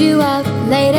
you up late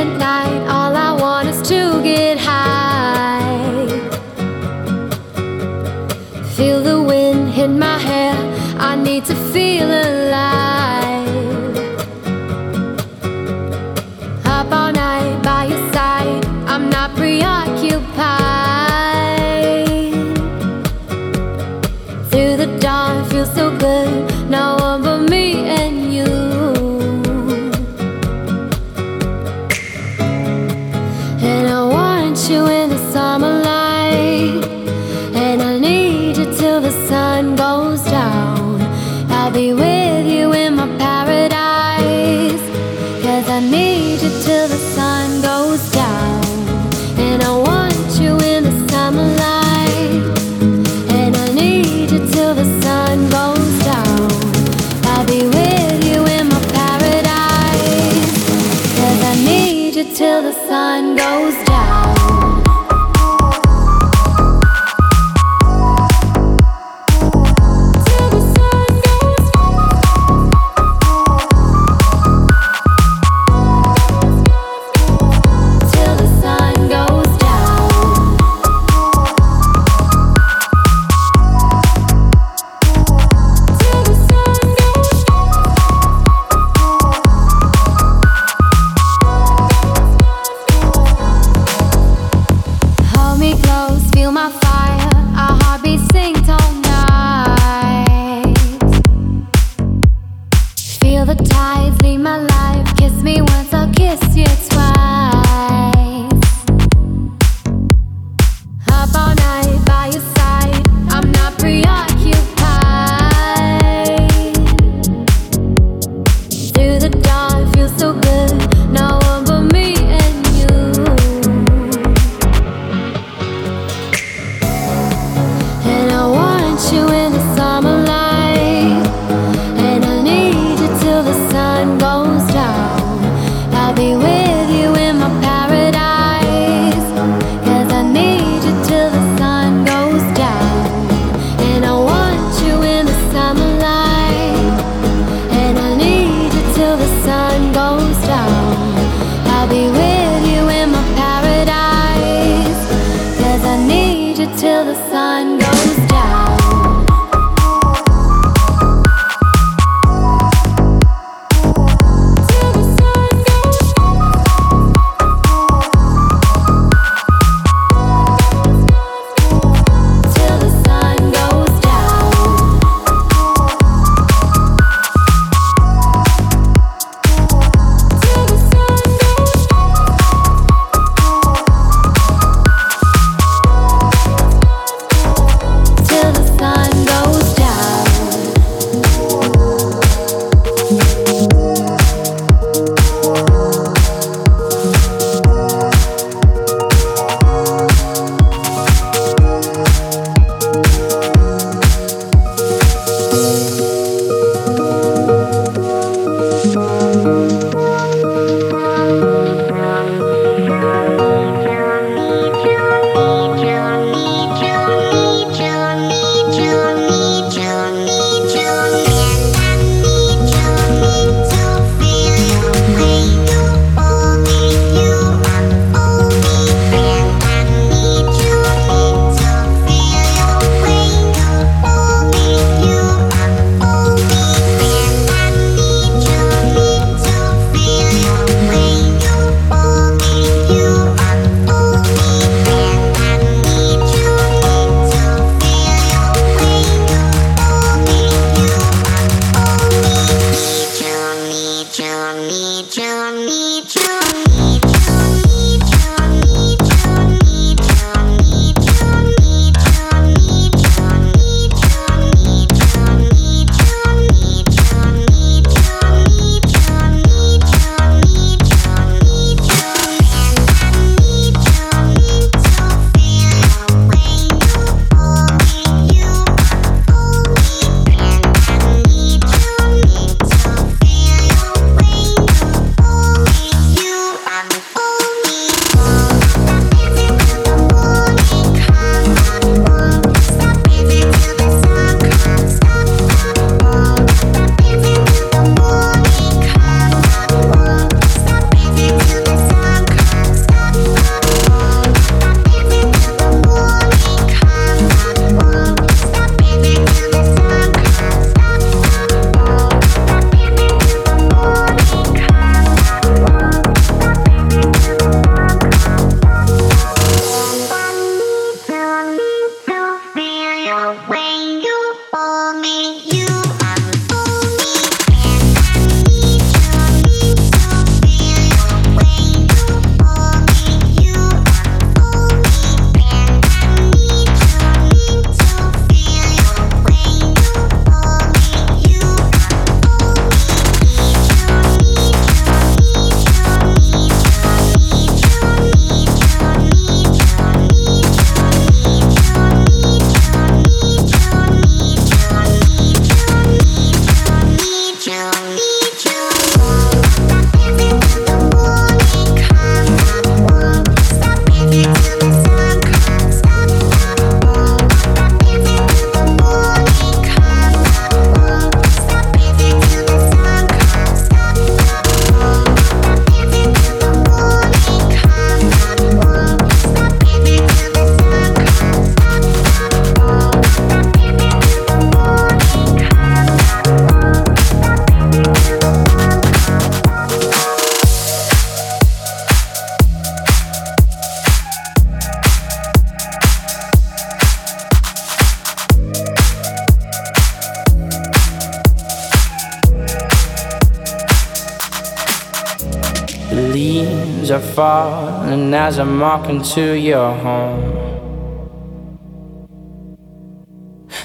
as I'm walking to your home.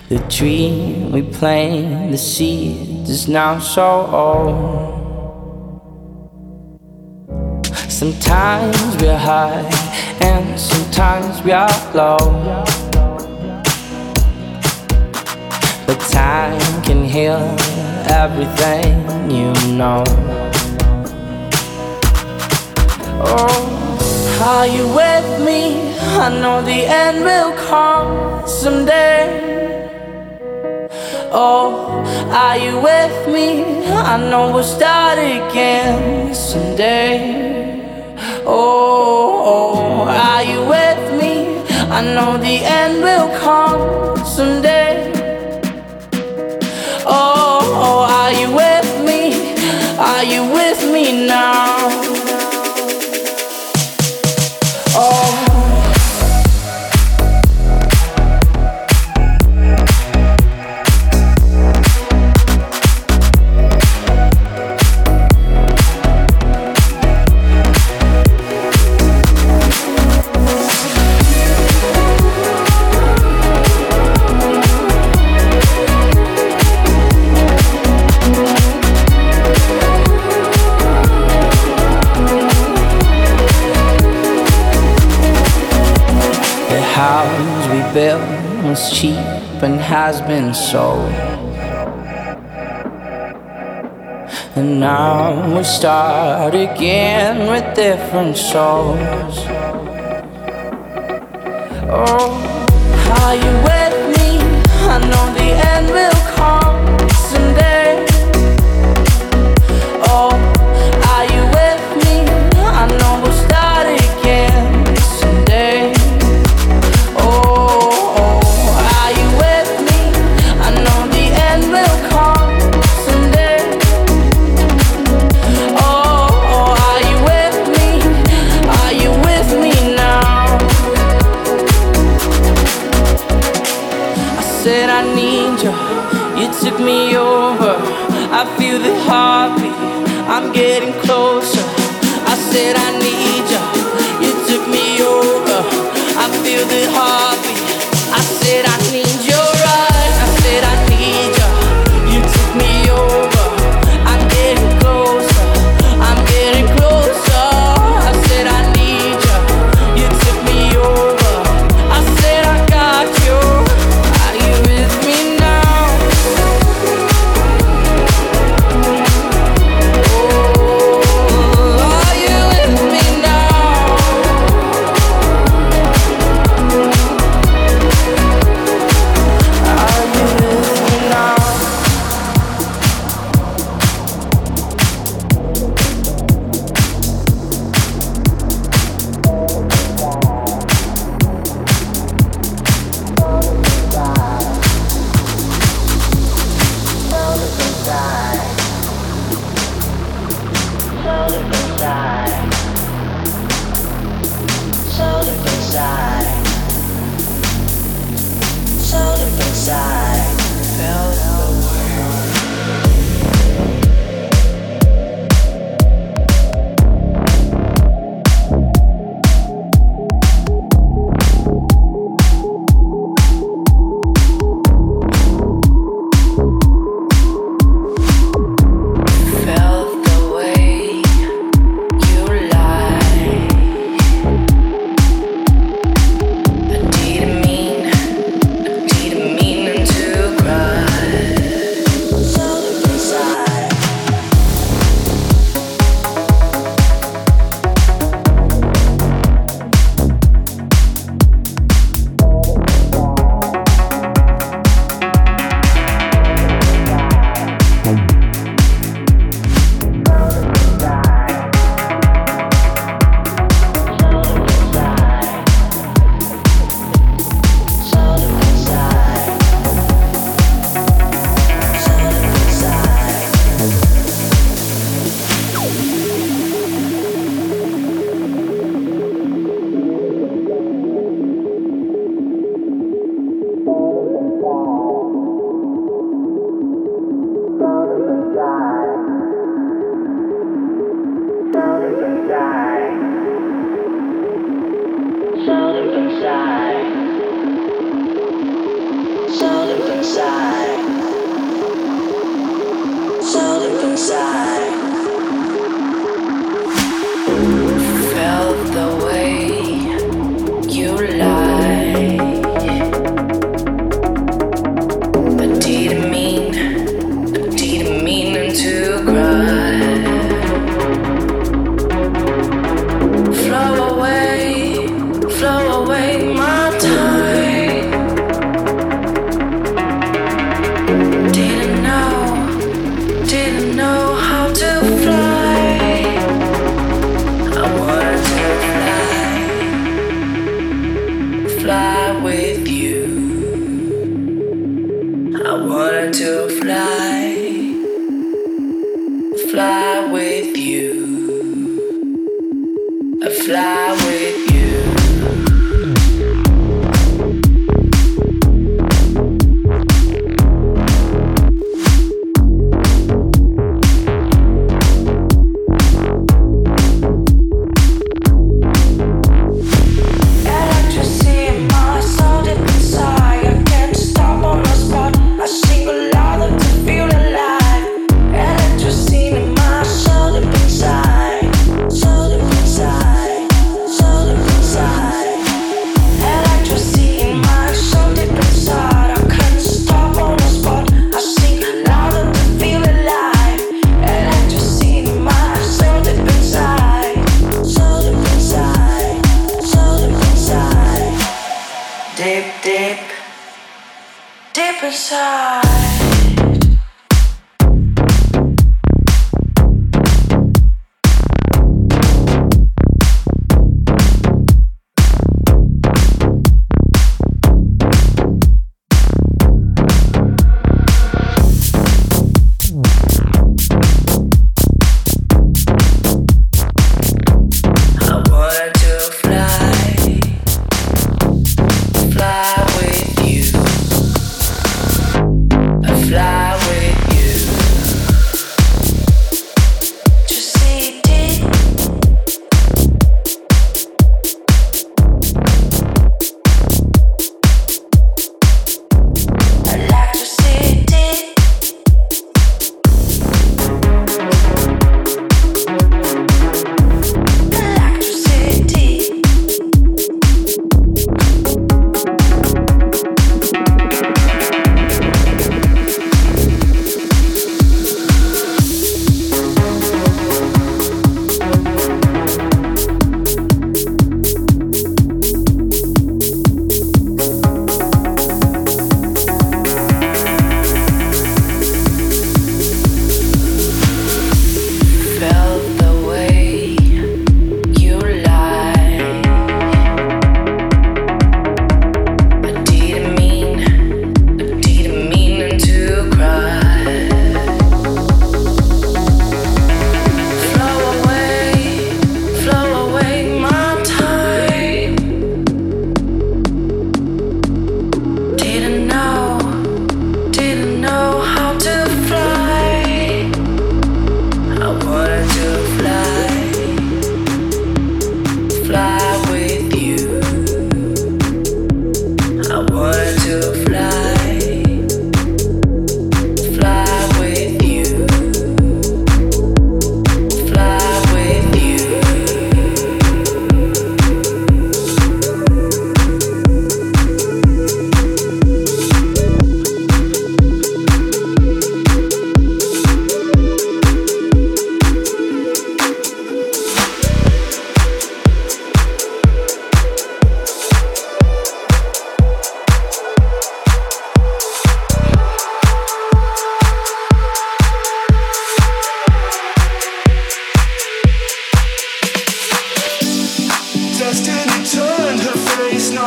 The dream we planted, the seed is now so old. Sometimes we're high and sometimes we are low. But time can heal everything you know. Oh, are you with me? I know the end will come someday. Oh, are you with me? I know we'll start again someday. Oh, oh, are you with me? I know the end will come someday. Oh, oh, are you with me? Are you with me now? Was cheap and has been sold. And now we start again with different souls. Oh, are you with me? I know the end will come someday.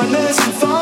kindness and fun.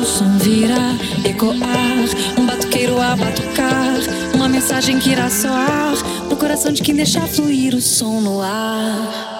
O som virá ecoar. Um batuqueiro a batucar. Uma mensagem que irá soar no coração de quem deixar fluir o som no ar.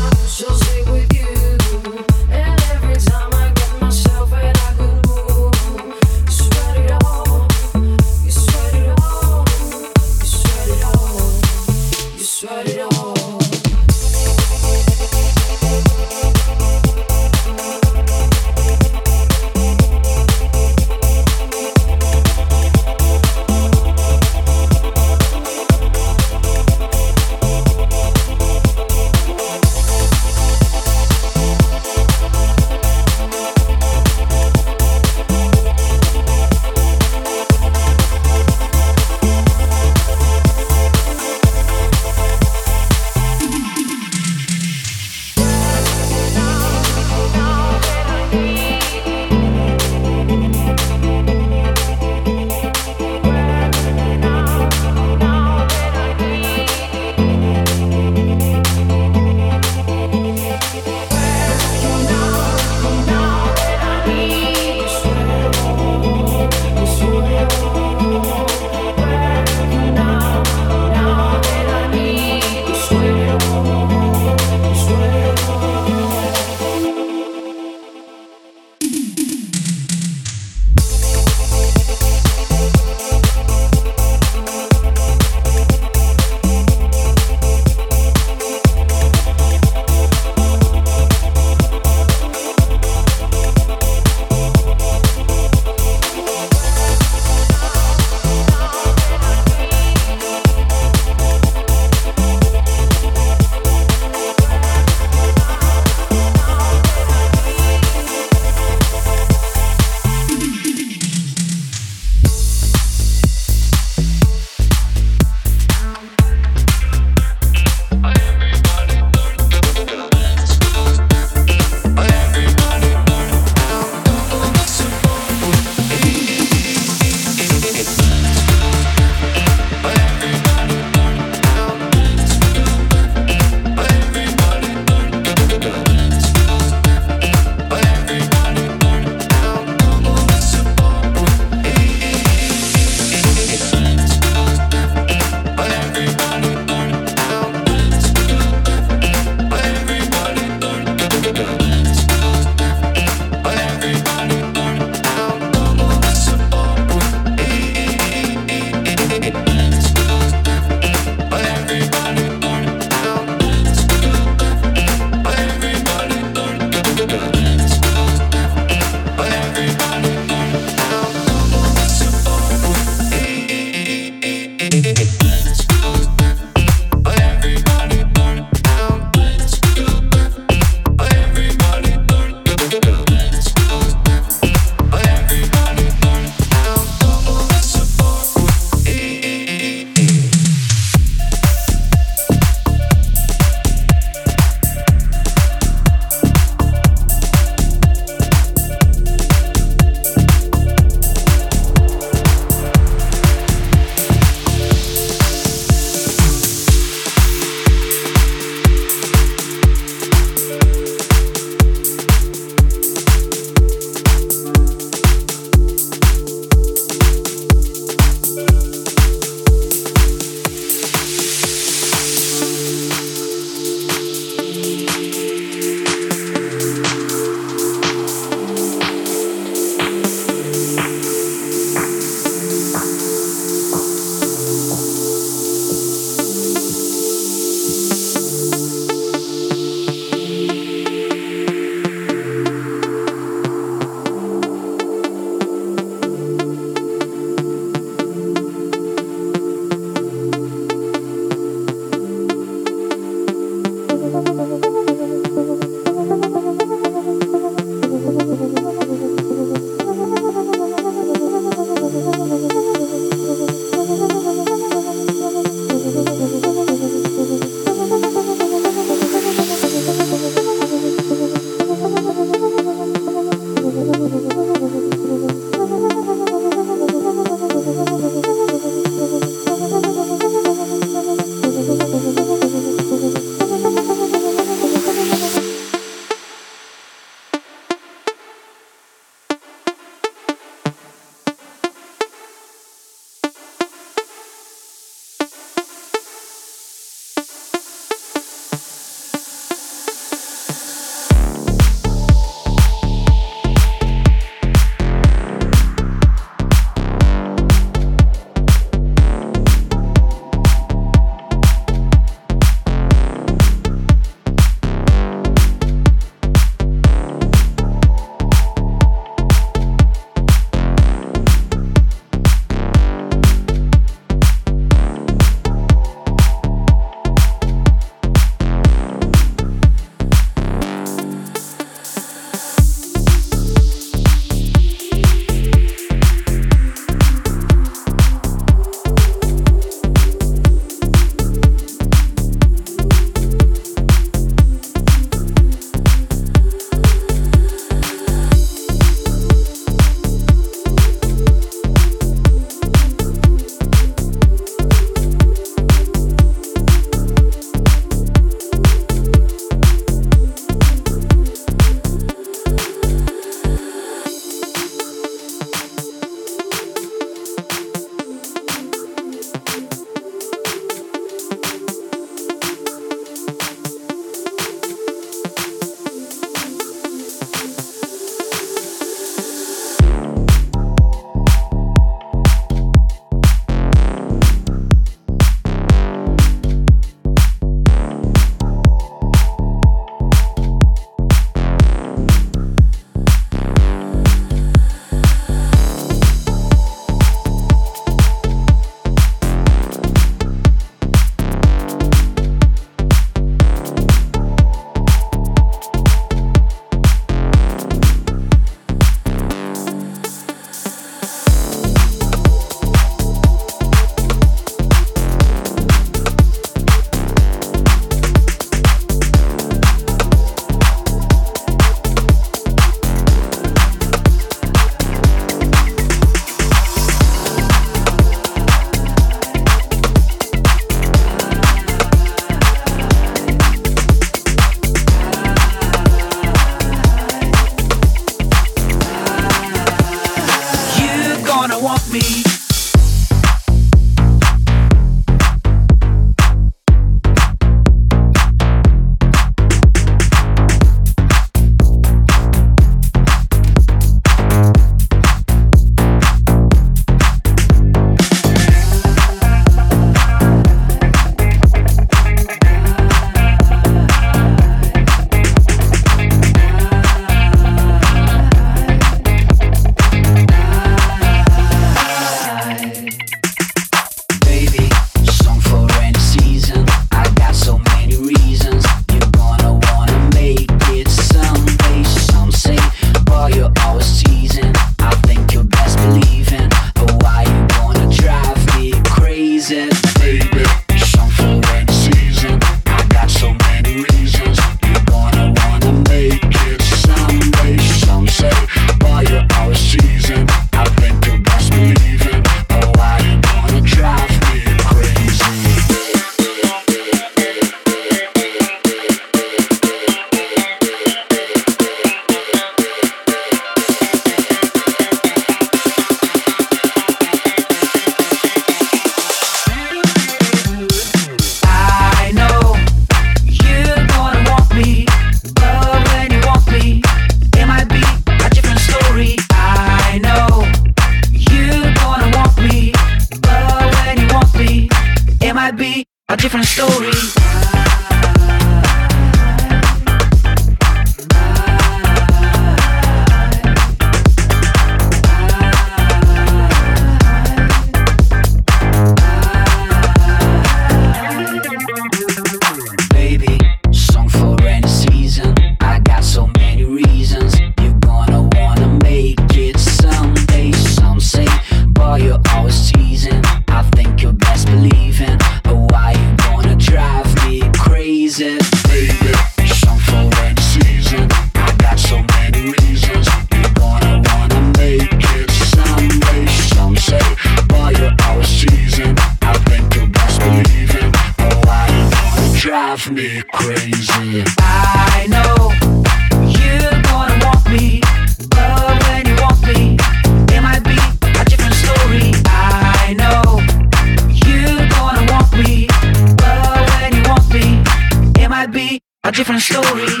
A different story.